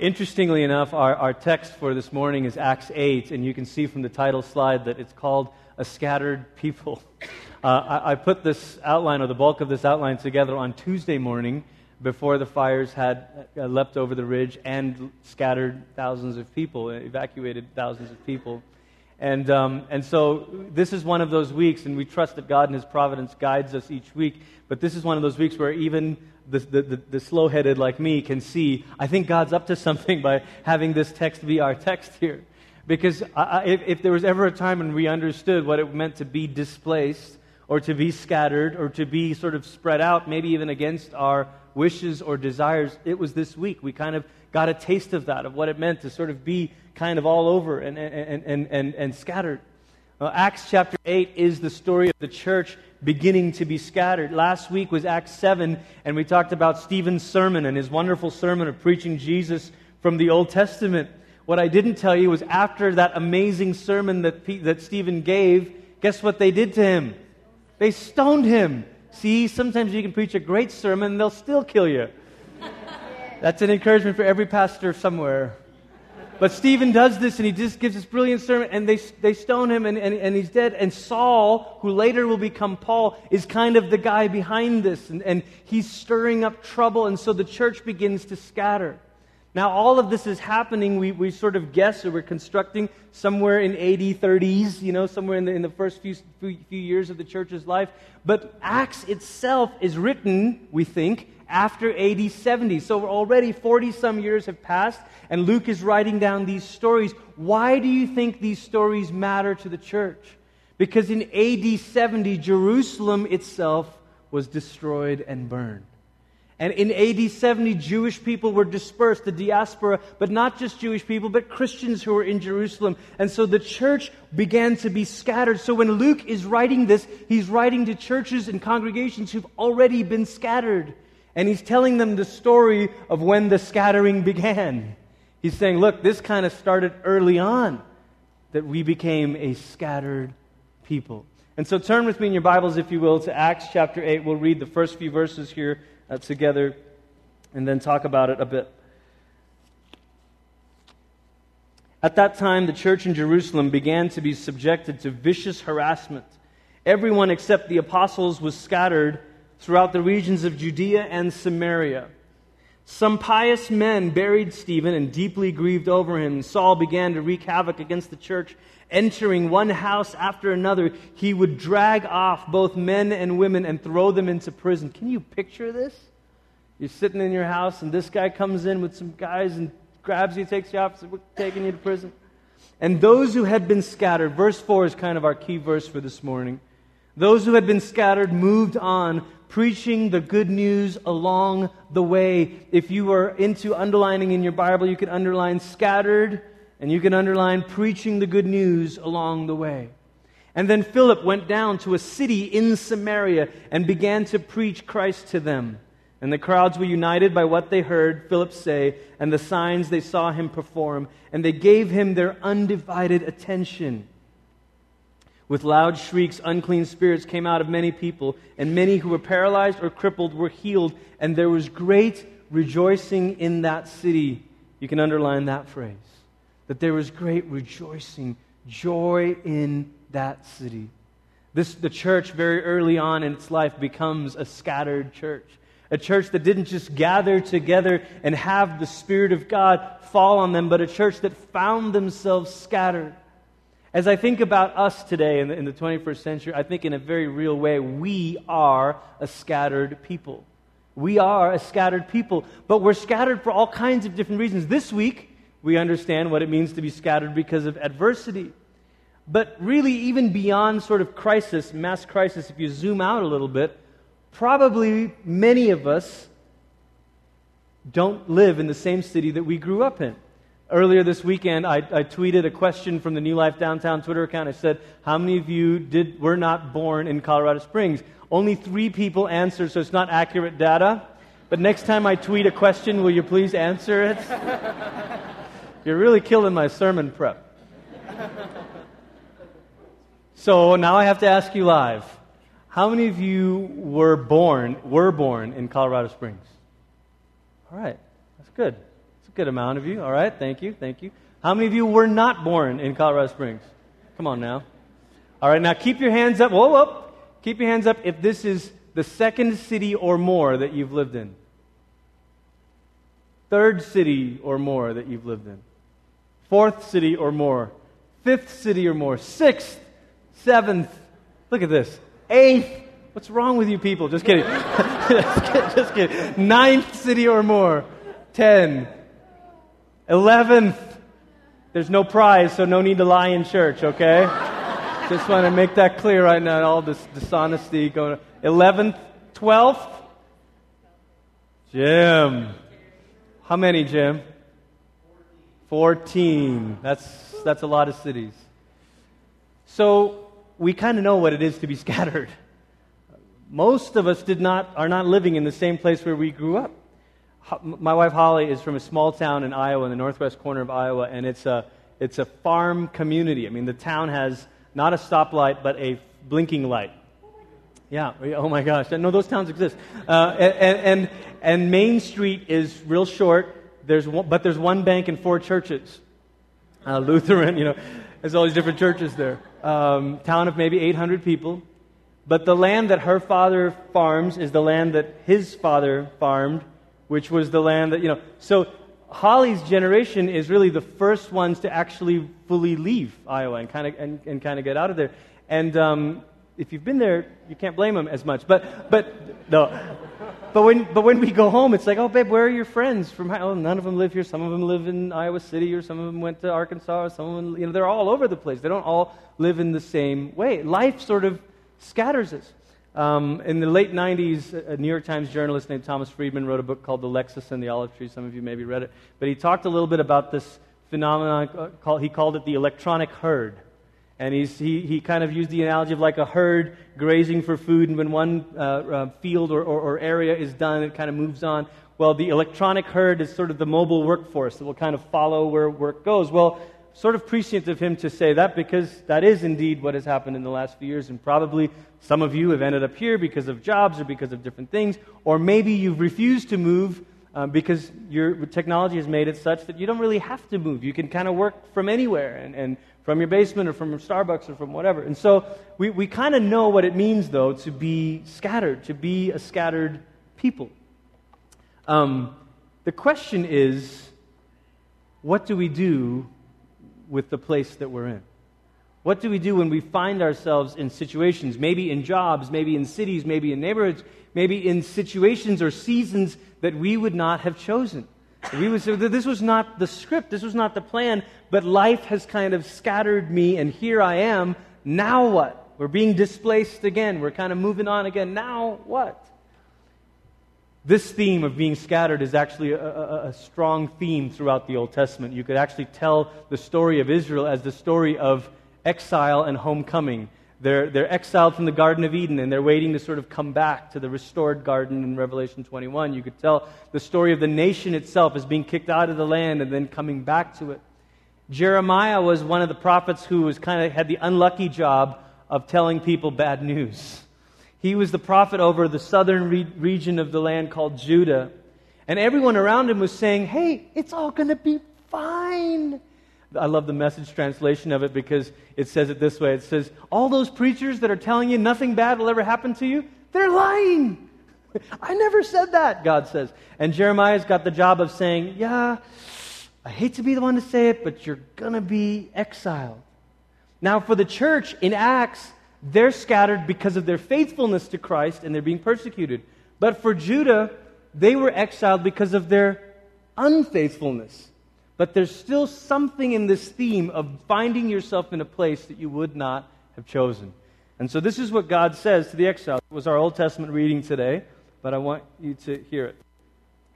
Interestingly enough, our, our text for this morning is Acts 8, and you can see from the title slide that it's called A Scattered People. Uh, I, I, put this outline, or the bulk of this outline, together on Tuesday morning before the fires had uh, leapt over the ridge and scattered thousands of people, evacuated thousands of people. And, um, and so this is one of those weeks, and we trust that God and His providence guides us each week. But this is one of those weeks where even the, the, the, slow headed like me can see, I think God's up to something by having this text be our text here. Because I, if, if there was ever a time when we understood what it meant to be displaced, or to be scattered, or to be sort of spread out, maybe even against our wishes or desires, it was this week. We kind of got a taste of that, of what it meant to sort of be kind of all over and, and, and, and, and scattered. Uh, Acts chapter 8 is the story of the church beginning to be scattered. Last week was Acts 7, and we talked about Stephen's sermon and his wonderful sermon of preaching Jesus from the Old Testament. What I didn't tell you was after that amazing sermon that, that Stephen gave, guess what they did to him? They stoned him. See, sometimes you can preach a great sermon and they'll still kill you. That's an encouragement for every pastor somewhere. But Stephen does this and he just gives this brilliant sermon and they, they stone him and, and, and he's dead. And Saul, who later will become Paul, is kind of the guy behind this and, and he's stirring up trouble. And so the church begins to scatter. Now, all of this is happening, we, we sort of guess, or we're constructing somewhere in AD 30s, you know, somewhere in the, in the first few, few, few years of the church's life. But Acts itself is written, we think, after AD 70. So already 40 some years have passed, and Luke is writing down these stories. Why do you think these stories matter to the church? Because in AD 70, Jerusalem itself was destroyed and burned. And in AD 70, Jewish people were dispersed, the diaspora, but not just Jewish people, but Christians who were in Jerusalem. And so the church began to be scattered. So when Luke is writing this, he's writing to churches and congregations who've already been scattered. And he's telling them the story of when the scattering began. He's saying, look, this kind of started early on, that we became a scattered people. And so turn with me in your Bibles, if you will, to Acts chapter 8. We'll read the first few verses here uh, together and then talk about it a bit. At that time, the church in Jerusalem began to be subjected to vicious harassment. Everyone except the apostles was scattered throughout the regions of Judea and Samaria. Some pious men buried Stephen and deeply grieved over him. Saul began to wreak havoc against the church. Entering one house after another, he would drag off both men and women and throw them into prison. Can you picture this? You're sitting in your house, and this guy comes in with some guys and grabs you, takes you off, says, We're taking you to prison. And those who had been scattered, verse 4 is kind of our key verse for this morning. Those who had been scattered moved on, preaching the good news along the way. If you are into underlining in your Bible, you can underline scattered and you can underline preaching the good news along the way. And then Philip went down to a city in Samaria and began to preach Christ to them. And the crowds were united by what they heard Philip say and the signs they saw him perform, and they gave him their undivided attention. With loud shrieks, unclean spirits came out of many people, and many who were paralyzed or crippled were healed, and there was great rejoicing in that city. You can underline that phrase. That there was great rejoicing, joy in that city. This, the church, very early on in its life, becomes a scattered church. A church that didn't just gather together and have the Spirit of God fall on them, but a church that found themselves scattered. As I think about us today in the, in the 21st century, I think in a very real way, we are a scattered people. We are a scattered people, but we're scattered for all kinds of different reasons. This week, we understand what it means to be scattered because of adversity. But really, even beyond sort of crisis, mass crisis, if you zoom out a little bit, probably many of us don't live in the same city that we grew up in. Earlier this weekend, I, I, tweeted a question from the New Life Downtown Twitter account. I said, How many of you did, were not born in Colorado Springs? Only three people answered, so it's not accurate data. But next time I tweet a question, will you please answer it? You're really killing my sermon prep. So now I have to ask you live. How many of you were born, were born in Colorado Springs? All right, that's good That's a good amount of you. All right, thank you, thank you. How many of you were not born in Colorado Springs? Come on now. All right, now keep your hands up. Whoa, whoa. Keep your hands up if this is the second city or more that you've lived in. Third city or more that you've lived in. Fourth city or more. Fifth city or more. Sixth, seventh. Look at this. Eighth. What's wrong with you people? Just kidding. just, kidding. Ninth city or more. ten, eleventh. There's no prize, so no need to lie in church, okay? Just want to make that clear right now. All this dishonesty going. on. Eleventh, twelfth. Jim. How many, Jim? Fourteen. That's that's a lot of cities. So we kind of know what it is to be scattered. Most of us did not are not living in the same place where we grew up. My wife Holly is from a small town in Iowa, in the northwest corner of Iowa, and it's a it's a farm community. I mean, the town has not a stoplight, but a blinking light. Yeah, oh my gosh. No, those towns exist. Uh, and, and, and, Main Street is real short, there's one, but there's one bank and four churches. Uh, Lutheran, you know, there's all these different churches there. Um, town of maybe 800 people. But the land that her father farms is the land that his father farmed, which was the land that, you know. So Holly's generation is really the first ones to actually fully leave Iowa and kind of and, and kind of get out of there. And um, if you've been there, you can't blame them as much. But but no. But when but when we go home, it's like, oh babe, where are your friends from? Oh, none of them live here. Some of them live in Iowa City, or some of them went to Arkansas. Or some of them, you know, they're all over the place. They don't all live in the same way. Life sort of scatters us. Um, in the late 90s, a New York Times journalist named Thomas Friedman wrote a book called The Lexus and the Olive Tree. Some of you maybe read it. But he talked a little bit about this phenomenon, uh, called, he called it the electronic herd. And he's, he, he kind of used the analogy of like a herd grazing for food, and when one uh, uh, field or, or, or area is done, it kind of moves on. Well, the electronic herd is sort of the mobile workforce that will kind of follow where work goes. Well, sort of prescient of him to say that because that is indeed what has happened in the last few years. And probably some of you have ended up here because of jobs or because of different things. Or maybe you've refused to move um, because your technology has made it such that you don't really have to move. You can kind of work from anywhere and, and from your basement or from Starbucks or from whatever. And so we, we kind of know what it means, though, to be scattered, to be a scattered people. Um, the question is what do we do with the place that we're in? What do we do when we find ourselves in situations, maybe in jobs, maybe in cities, maybe in neighborhoods, maybe in situations or seasons that we would not have chosen? We would say, this was not the script, this was not the plan, but life has kind of scattered me, and here I am. Now what? We're being displaced again. We're kind of moving on again. Now what? This theme of being scattered is actually a, a, a, strong theme throughout the Old Testament. You could actually tell the story of Israel as the story of exile and homecoming. They're, they're exiled from the Garden of Eden and they're waiting to sort of come back to the restored garden in Revelation 21. You could tell the story of the nation itself as being kicked out of the land and then coming back to it. Jeremiah was one of the prophets who was kind of had the unlucky job of telling people bad news. He was the prophet over the southern re- region of the land called Judah. And everyone around him was saying, hey, it's all going to be fine. I love the message translation of it because it says it this way it says, All those preachers that are telling you nothing bad will ever happen to you, they're lying. I never said that, God says. And Jeremiah's got the job of saying, Yeah, I hate to be the one to say it, but you're going to be exiled. Now, for the church in Acts, they're scattered because of their faithfulness to Christ and they're being persecuted. But for Judah, they were exiled because of their unfaithfulness. But there's still something in this theme of finding yourself in a place that you would not have chosen. And so this is what God says to the exiles. It was our Old Testament reading today, but I want you to hear it.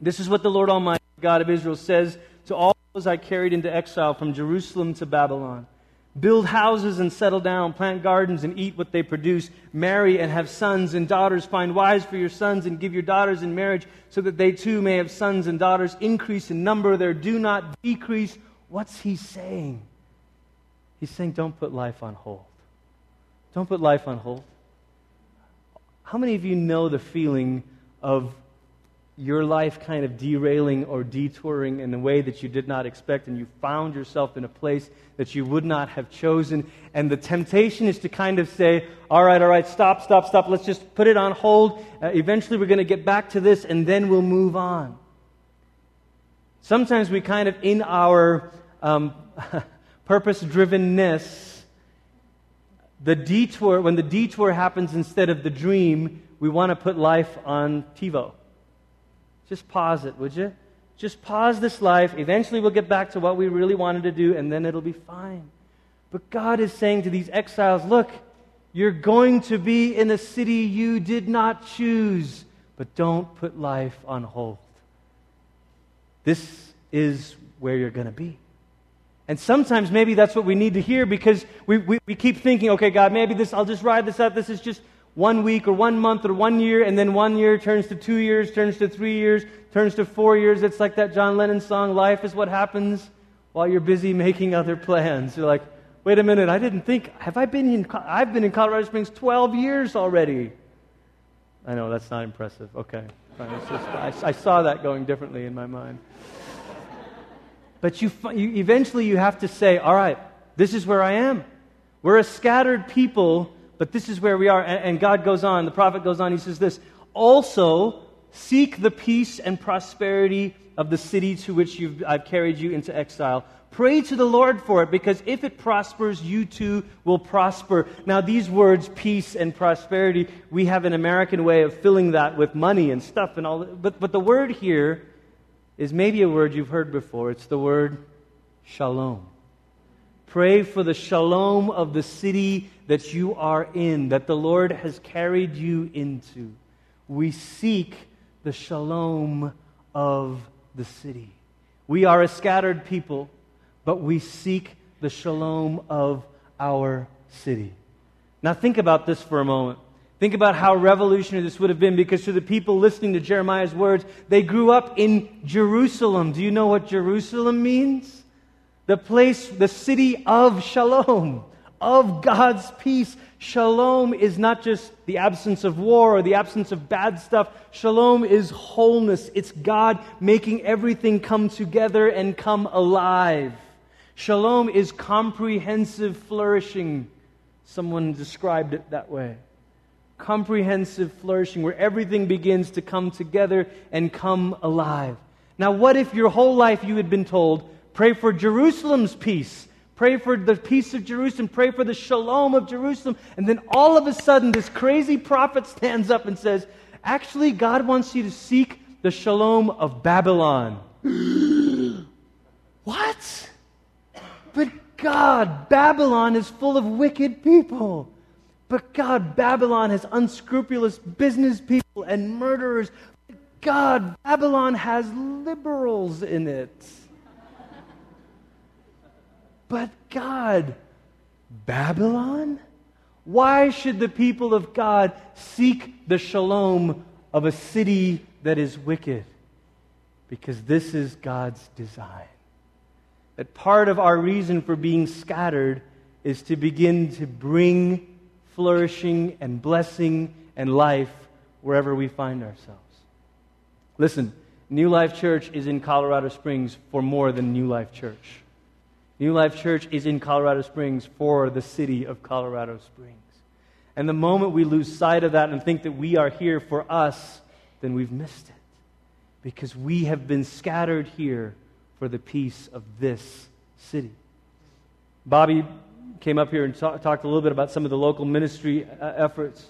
This is what the Lord Almighty, God of Israel, says those I carried into exile from Jerusalem to Babylon. Build houses and settle down, plant gardens and eat what they produce, marry and have sons and daughters, find wives for your sons and give your daughters in marriage so that they too may have sons and daughters. Increase in number there, do not decrease. What's he saying? He's saying, don't put life on hold. Don't put life on hold. How many of you know the feeling of your life kind of derailing or detouring in a way that you did not expect, and you found yourself in a place that you would not have chosen. And the temptation is to kind of say, all right, all right, stop, stop, stop, let's just put it on hold. Uh, eventually, we're going to get back to this, and then we'll move on. Sometimes we kind of, in our um, purpose drivenness, the detour, when the detour happens instead of the dream, we want to put life on TiVo. Just pause it, would you? Just pause this life. Eventually, we'll get back to what we really wanted to do, and then it'll be fine. But God is saying to these exiles look, you're going to be in a city you did not choose, but don't put life on hold. This is where you're going to be. And sometimes maybe that's what we need to hear because we, we, we keep thinking, okay, God, maybe this, I'll just ride this out. This is just one week or one month or one year, and then one year turns to two years, turns to three years, turns to four years. It's like that John Lennon song, Life is what happens while you're busy making other plans. You're like, wait a minute, I didn't think, have I been in, I've been in Colorado Springs 12 years already. I know, that's not impressive. Okay. Just, I, I, saw that going differently in my mind. But you, you, eventually you have to say, all right, this is where I am. We're a scattered people but this is where we are. And, and God goes on, the prophet goes on, he says this Also, seek the peace and prosperity of the city to which I've carried you into exile. Pray to the Lord for it, because if it prospers, you too will prosper. Now, these words, peace and prosperity, we have an American way of filling that with money and stuff and all. But, but the word here is maybe a word you've heard before. It's the word shalom. Pray for the shalom of the city that you are in, that the Lord has carried you into. We seek the shalom of the city. We are a scattered people, but we seek the shalom of our city. Now, think about this for a moment. Think about how revolutionary this would have been because to the people listening to Jeremiah's words, they grew up in Jerusalem. Do you know what Jerusalem means? The place, the city of shalom, of God's peace. Shalom is not just the absence of war or the absence of bad stuff. Shalom is wholeness. It's God making everything come together and come alive. Shalom is comprehensive flourishing. Someone described it that way. Comprehensive flourishing, where everything begins to come together and come alive. Now, what if your whole life you had been told, Pray for Jerusalem's peace. Pray for the peace of Jerusalem. Pray for the shalom of Jerusalem. And then all of a sudden, this crazy prophet stands up and says, Actually, God wants you to seek the shalom of Babylon. what? But God, Babylon is full of wicked people. But God, Babylon has unscrupulous business people and murderers. But God, Babylon has liberals in it. But God, Babylon? Why should the people of God seek the shalom of a city that is wicked? Because this is God's design. That part of our reason for being scattered is to begin to bring flourishing and blessing and life wherever we find ourselves. Listen, New Life Church is in Colorado Springs for more than New Life Church. New Life Church is in Colorado Springs for the city of Colorado Springs. And the moment we lose sight of that and think that we are here for us, then we've missed it. Because we have been scattered here for the peace of this city. Bobby came up here and talk, talked a little bit about some of the local ministry uh, efforts.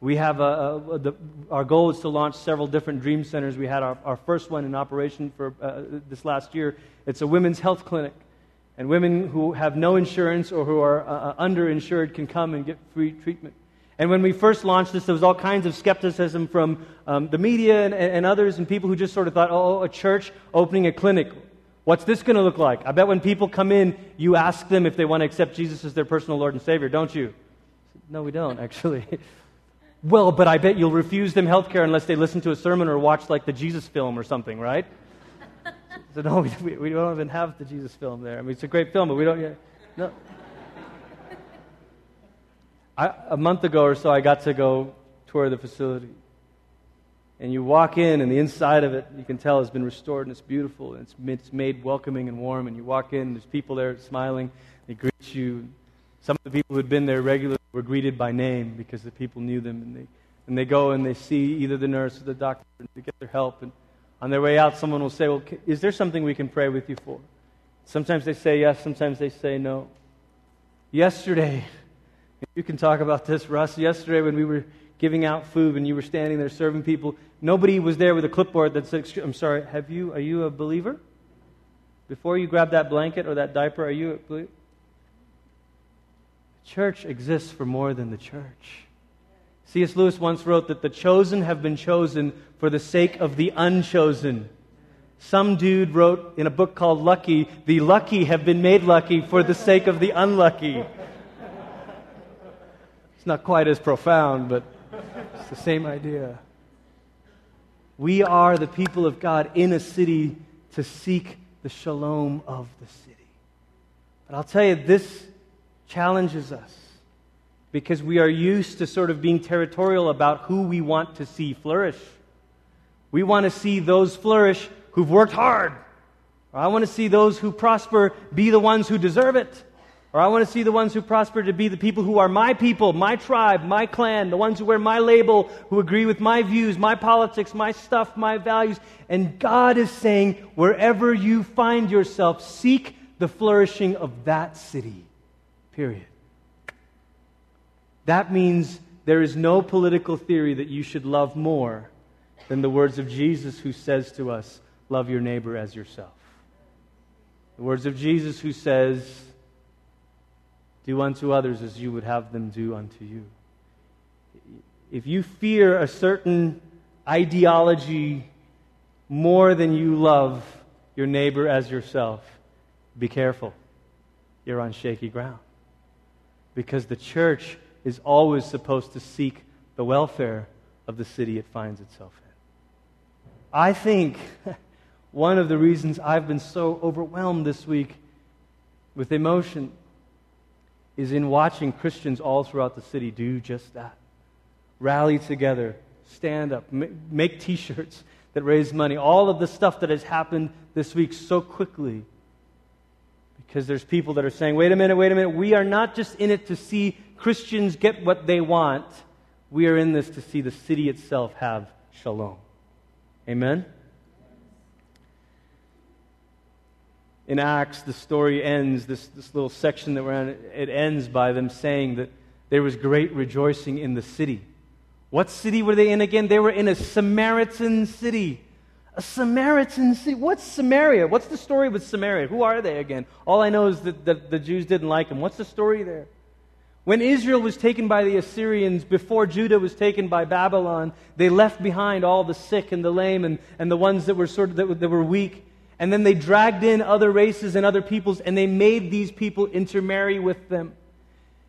We have a, a, the, our goal is to launch several different dream centers. We had our, our first one in operation for uh, this last year. It's a women's health clinic. And women who have no insurance or who are uh, uh, underinsured can come and get free treatment. And when we first launched this, there was all kinds of skepticism from um, the media and, and, others, and people who just sort of thought, oh, a church opening a clinic. What's this going to look like? I bet when people come in, you ask them if they want to accept Jesus as their personal Lord and Savior, don't you? No, we don't, actually. well, but I bet you'll refuse them health care unless they listen to a sermon or watch like the Jesus film or something, right? So no, we, we don't even have the Jesus film there. I mean, it's a great film, but we don't yet. No. I, a month ago or so, I got to go tour the facility. And you walk in, and the inside of it, you can tell, has been restored, and it's beautiful, and it's, it's made welcoming and warm. And you walk in, and there's people there smiling. They greet you. Some of the people who had been there regularly were greeted by name because the people knew them. And they, and they go and they see either the nurse or the doctor to get their help. And on their way out, someone will say, Well, is there something we can pray with you for? Sometimes they say yes, sometimes they say no. Yesterday, you can talk about this, Russ. Yesterday, when we were giving out food and you were standing there serving people, nobody was there with a clipboard that said, I'm sorry, have you, are you a believer? Before you grab that blanket or that diaper, are you a believer? Church exists for more than the church. C.S. Lewis once wrote that the chosen have been chosen for the sake of the unchosen. Some dude wrote in a book called Lucky, the lucky have been made lucky for the sake of the unlucky. It's not quite as profound, but it's the same idea. We are the people of God in a city to seek the shalom of the city. But I'll tell you, this challenges us because we are used to sort of being territorial about who we want to see flourish. We want to see those flourish who've worked hard. Or I want to see those who prosper be the ones who deserve it. Or I want to see the ones who prosper to be the people who are my people, my tribe, my clan, the ones who wear my label, who agree with my views, my politics, my stuff, my values. And God is saying, wherever you find yourself, seek the flourishing of that city. Period. That means there is no political theory that you should love more than the words of Jesus, who says to us, Love your neighbor as yourself. The words of Jesus, who says, Do unto others as you would have them do unto you. If you fear a certain ideology more than you love your neighbor as yourself, be careful. You're on shaky ground. Because the church is always supposed to seek the welfare of the city it finds itself in. I think one of the reasons I've been so overwhelmed this week with emotion is in watching Christians all throughout the city do just that. Rally together, stand up, make t shirts that raise money, all of the stuff that has happened this week so quickly. Because there's people that are saying, wait a minute, wait a minute, we are not just in it to see Christians get what they want, we are in this to see the city itself have shalom. Amen? In Acts, the story ends, this, this little section that we're in, it ends by them saying that there was great rejoicing in the city. What city were they in again? They were in a Samaritan city. A Samaritan city. What's Samaria? What's the story with Samaria? Who are they again? All I know is that the, the Jews didn't like them. What's the story there? When Israel was taken by the Assyrians, before Judah was taken by Babylon, they left behind all the sick and the lame and, and the ones that were sort of that, that were weak. And then they dragged in other races and other peoples, and they made these people intermarry with them.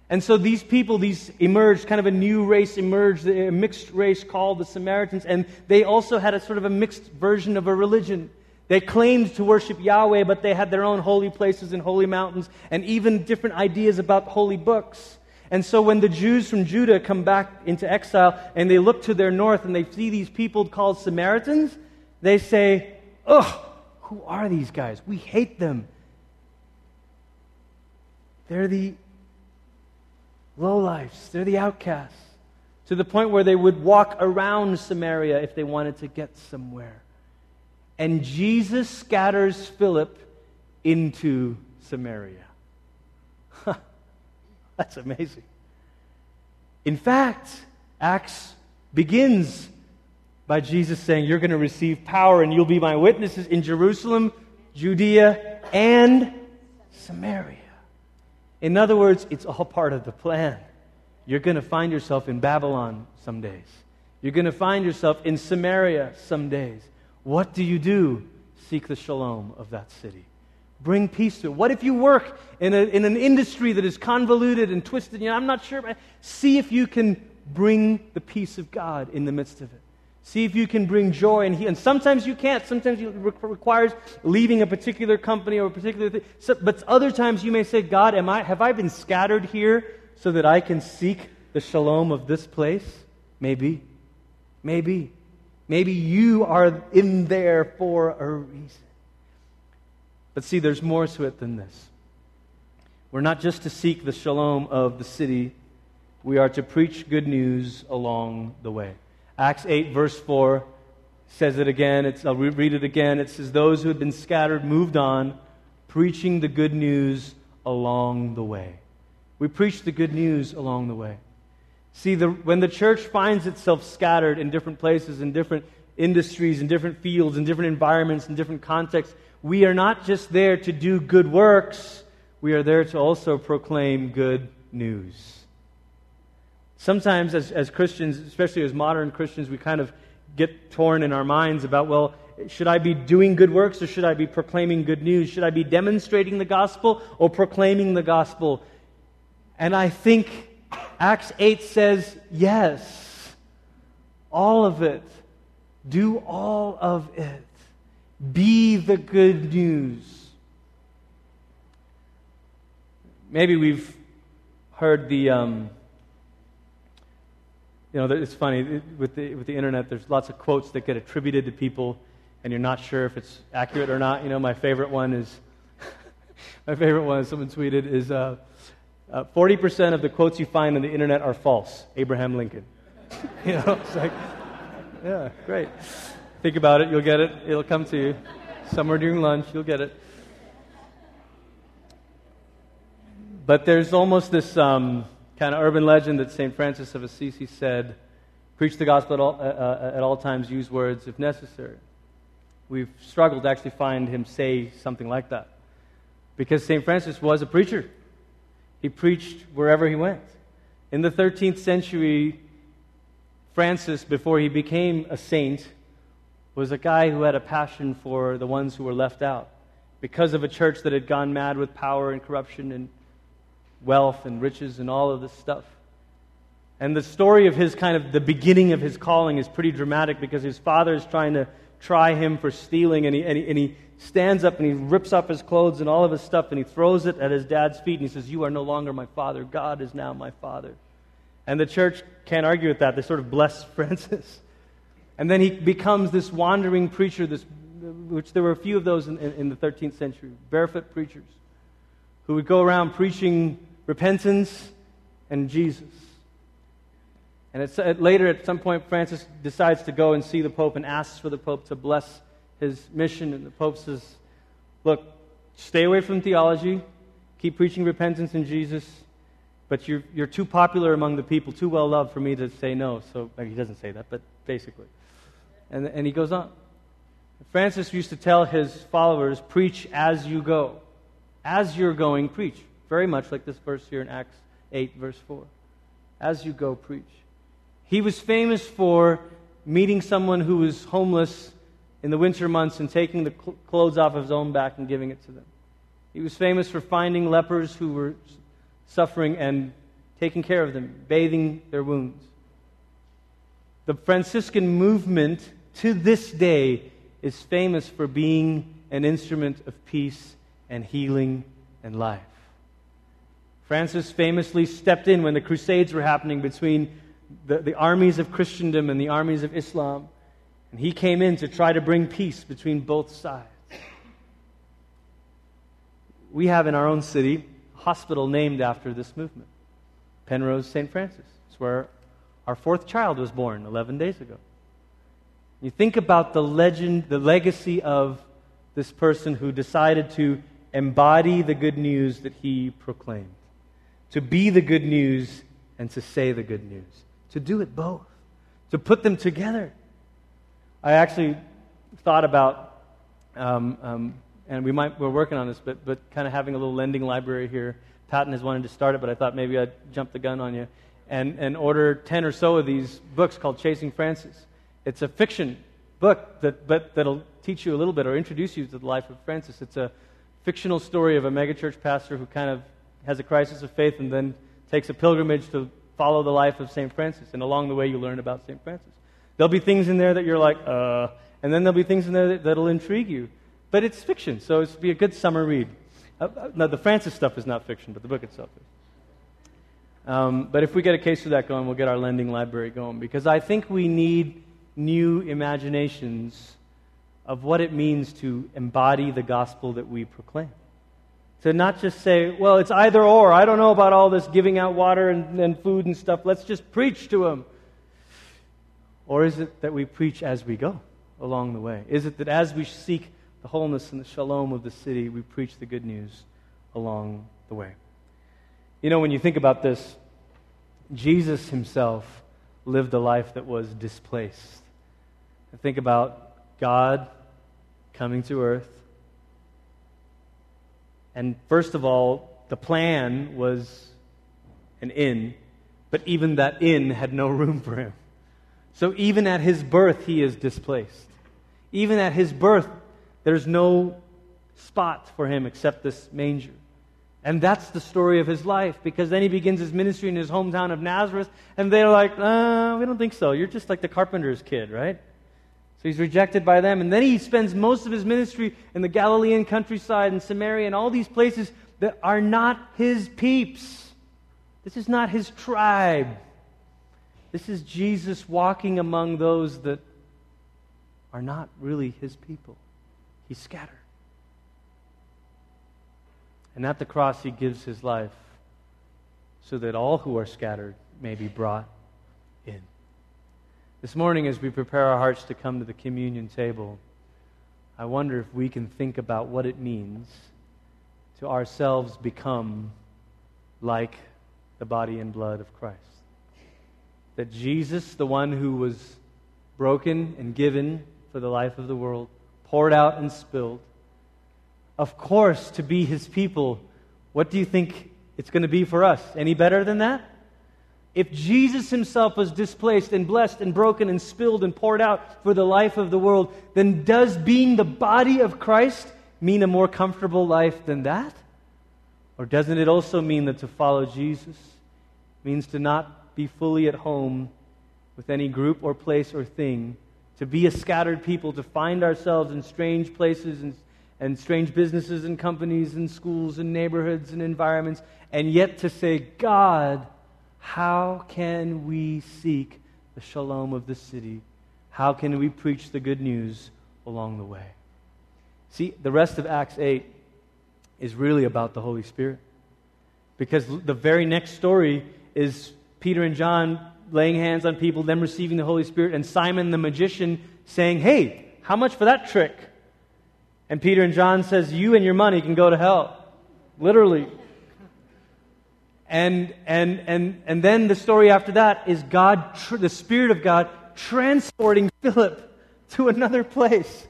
And so these people, these emerged, kind of a new race emerged, a mixed race called the Samaritans, and they also had a sort of a mixed version of a religion. They claimed to worship Yahweh, but they had their own holy places and holy mountains, and even different ideas about holy books. And so when the Jews from Judah come back into exile and they look to their north and they see these people called Samaritans, they say, Ugh, who are these guys? We hate them. They're the lowlifes, they're the outcasts. To the point where they would walk around Samaria if they wanted to get somewhere. And Jesus scatters Philip into Samaria. That's amazing. In fact, Acts begins by Jesus saying, You're going to receive power and you'll be my witnesses in Jerusalem, Judea, and Samaria. In other words, it's all part of the plan. You're going to find yourself in Babylon some days. You're going to find yourself in Samaria some days. What do you do? Seek the shalom of that city. Bring peace to it. What if you work in, a, in an industry that is convoluted and twisted? You know, I'm not sure. But see if you can bring the peace of God in the midst of it. See if you can bring joy and he, and sometimes you can't. Sometimes it requires leaving a particular company or a particular thing. So, but other times you may say, God, am I, have I been scattered here so that I can seek the shalom of this place? Maybe. Maybe. Maybe you are in there for a reason. But see, there's more to it than this. We're not just to seek the shalom of the city, we are to preach good news along the way. Acts 8, verse 4 says it again. It's, I'll read it again. It says, Those who had been scattered moved on, preaching the good news along the way. We preach the good news along the way. See, the, when the church finds itself scattered in different places, in different industries, in different fields, in different environments, in different contexts, we are not just there to do good works we are there to also proclaim good news. Sometimes, as, as Christians, especially as modern Christians, we kind of get torn in our minds about, well, should I be doing good works or should I be proclaiming good news? Should I be demonstrating the gospel or proclaiming the gospel? And I think Acts 8 says yes. All of it. Do all of it. Be the good news. maybe we've heard the, um, you know, it's funny, with the, with the internet, there's lots of quotes that get attributed to people, and you're not sure if it's accurate or not. You know, my favorite one is, my favorite one, someone tweeted, is uh, uh, 40% of the quotes you find on the internet are false. Abraham Lincoln. you know, it's like, yeah, great. Think about it, you'll get it, it'll come to you. Somewhere during lunch, you'll get it. But there's almost this um, kind of urban legend that St. Francis of Assisi said preach the gospel at all, uh, uh, at all times, use words if necessary. We've struggled to actually find him say something like that. Because St. Francis was a preacher, he preached wherever he went. In the 13th century, Francis, before he became a saint, was a guy who had a passion for the ones who were left out because of a church that had gone mad with power and corruption and wealth and riches and all of this stuff. And the story of his kind of the beginning of his calling is pretty dramatic because his father is trying to try him for stealing, and he, and he, and he stands up and he rips off his clothes and all of his stuff and he throws it at his dad's feet and he says, You are no longer my father. God is now my father. And the church can't argue with that. They sort of bless Francis. And then he becomes this wandering preacher, this, which there were a few of those in, in, in the 13th century, barefoot preachers who would go around preaching repentance, and Jesus. And it's, later, at some point, Francis decides to go and see the Pope and asks for the Pope to bless his mission. And the Pope says, Look, stay away from theology, keep preaching repentance and Jesus, but you're, you're too popular among the people, too well loved for me to say no. So he doesn't say that, but basically. And, and he goes on. Francis used to tell his followers, Preach as you go. As you're going, preach. Very much like this verse here in Acts 8, verse 4. As you go, preach. He was famous for meeting someone who was homeless in the winter months and taking the clothes off of his own back and giving it to them. He was famous for finding lepers who were suffering and taking care of them, bathing their wounds. The Franciscan movement to this day is famous for being an instrument of peace and healing and life. Francis famously stepped in when the Crusades were happening between the, the armies of Christendom and the armies of Islam. And he came in to try to bring peace between both sides. We have in our own city hospital named after this movement Penrose St. Francis. It's where our fourth child was born 11 days ago. You think about the legend, the legacy of this person who decided to embody the good news that he proclaimed to be the good news and to say the good news, to do it both, to put them together. I actually thought about, um, um, and we might, we're working on this, but, but kind of having a little lending library here. Patton has wanted to start it, but I thought maybe I'd jump the gun on you and, and order 10 or so of these books called Chasing Francis. It's a fiction book that, but, that'll teach you a little bit or introduce you to the life of Francis. It's a fictional story of a megachurch pastor who kind of has a crisis of faith and then takes a pilgrimage to follow the life of St. Francis. And along the way, you learn about St. Francis. There'll be things in there that you're like, uh, and then there'll be things in there that, will intrigue you. But it's fiction, so it's be a good summer read. Uh, uh, now, the Francis stuff is not fiction, but the book itself is. Um, but if we get a case of that going, we'll get our lending library going because I think we need new imaginations of what it means to embody the gospel that we proclaim. To not just say, well, it's either or. I don't know about all this giving out water and, and food and stuff. Let's just preach to them. Or is it that we preach as we go along the way? Is it that as we seek the wholeness and the shalom of the city, we preach the good news along the way? You know, when you think about this, Jesus himself lived a life that was displaced. think about God coming to earth and first of all, the plan was an inn, but even that inn had no room for him. So even at his birth, he is displaced. Even at his birth, there's no spot for him except this manger. And that's the story of his life because then he begins his ministry in his hometown of Nazareth, and they're like, uh, we don't think so. You're just like the carpenter's kid, right? So he's rejected by them. And then he spends most of his ministry in the Galilean countryside and Samaria and all these places that are not his peeps. This is not his tribe. This is Jesus walking among those that are not really his people. He's scattered. And at the cross, he gives his life so that all who are scattered may be brought in. This morning, as we prepare our hearts to come to the communion table, I wonder if we can think about what it means to ourselves become like the body and blood of Christ. That Jesus, the one who was broken and given for the life of the world, poured out and spilled, of course, to be his people, what do you think it's going to be for us? Any better than that? If Jesus himself was displaced and blessed and broken and spilled and poured out for the life of the world, then does being the body of Christ mean a more comfortable life than that? Or doesn't it also mean that to follow Jesus means to not be fully at home with any group or place or thing, to be a scattered people, to find ourselves in strange places and, and strange businesses and companies and schools and neighborhoods and environments, and yet to say, God, how can we seek the shalom of the city? How can we preach the good news along the way? See, the rest of Acts 8 is really about the Holy Spirit. Because the very next story is Peter and John laying hands on people, them receiving the Holy Spirit, and Simon the magician saying, Hey, how much for that trick? And Peter and John says, You and your money can go to hell. Literally. And, and, and, and then the story after that is God, the Spirit of God, transporting Philip to another place.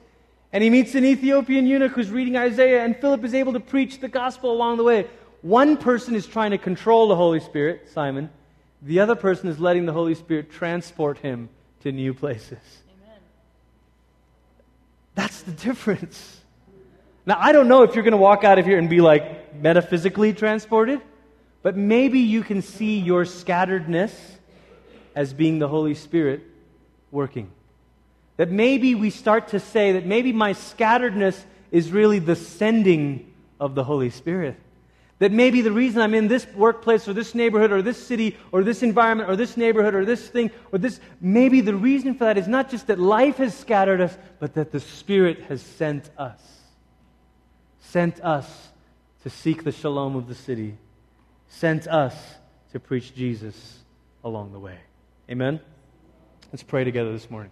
And he meets an Ethiopian eunuch who's reading Isaiah, and Philip is able to preach the gospel along the way. One person is trying to control the Holy Spirit, Simon. The other person is letting the Holy Spirit transport him to new places. Amen. That's the difference. Now, I don't know if you're going to walk out of here and be like metaphysically transported. But maybe you can see your scatteredness as being the Holy Spirit working. That maybe we start to say that maybe my scatteredness is really the sending of the Holy Spirit. That maybe the reason I'm in this workplace or this neighborhood or this city or this environment or this neighborhood or this thing or this, maybe the reason for that is not just that life has scattered us, but that the Spirit has sent us. Sent us to seek the shalom of the city sent us to preach Jesus along the way. Amen? Let's pray together this morning.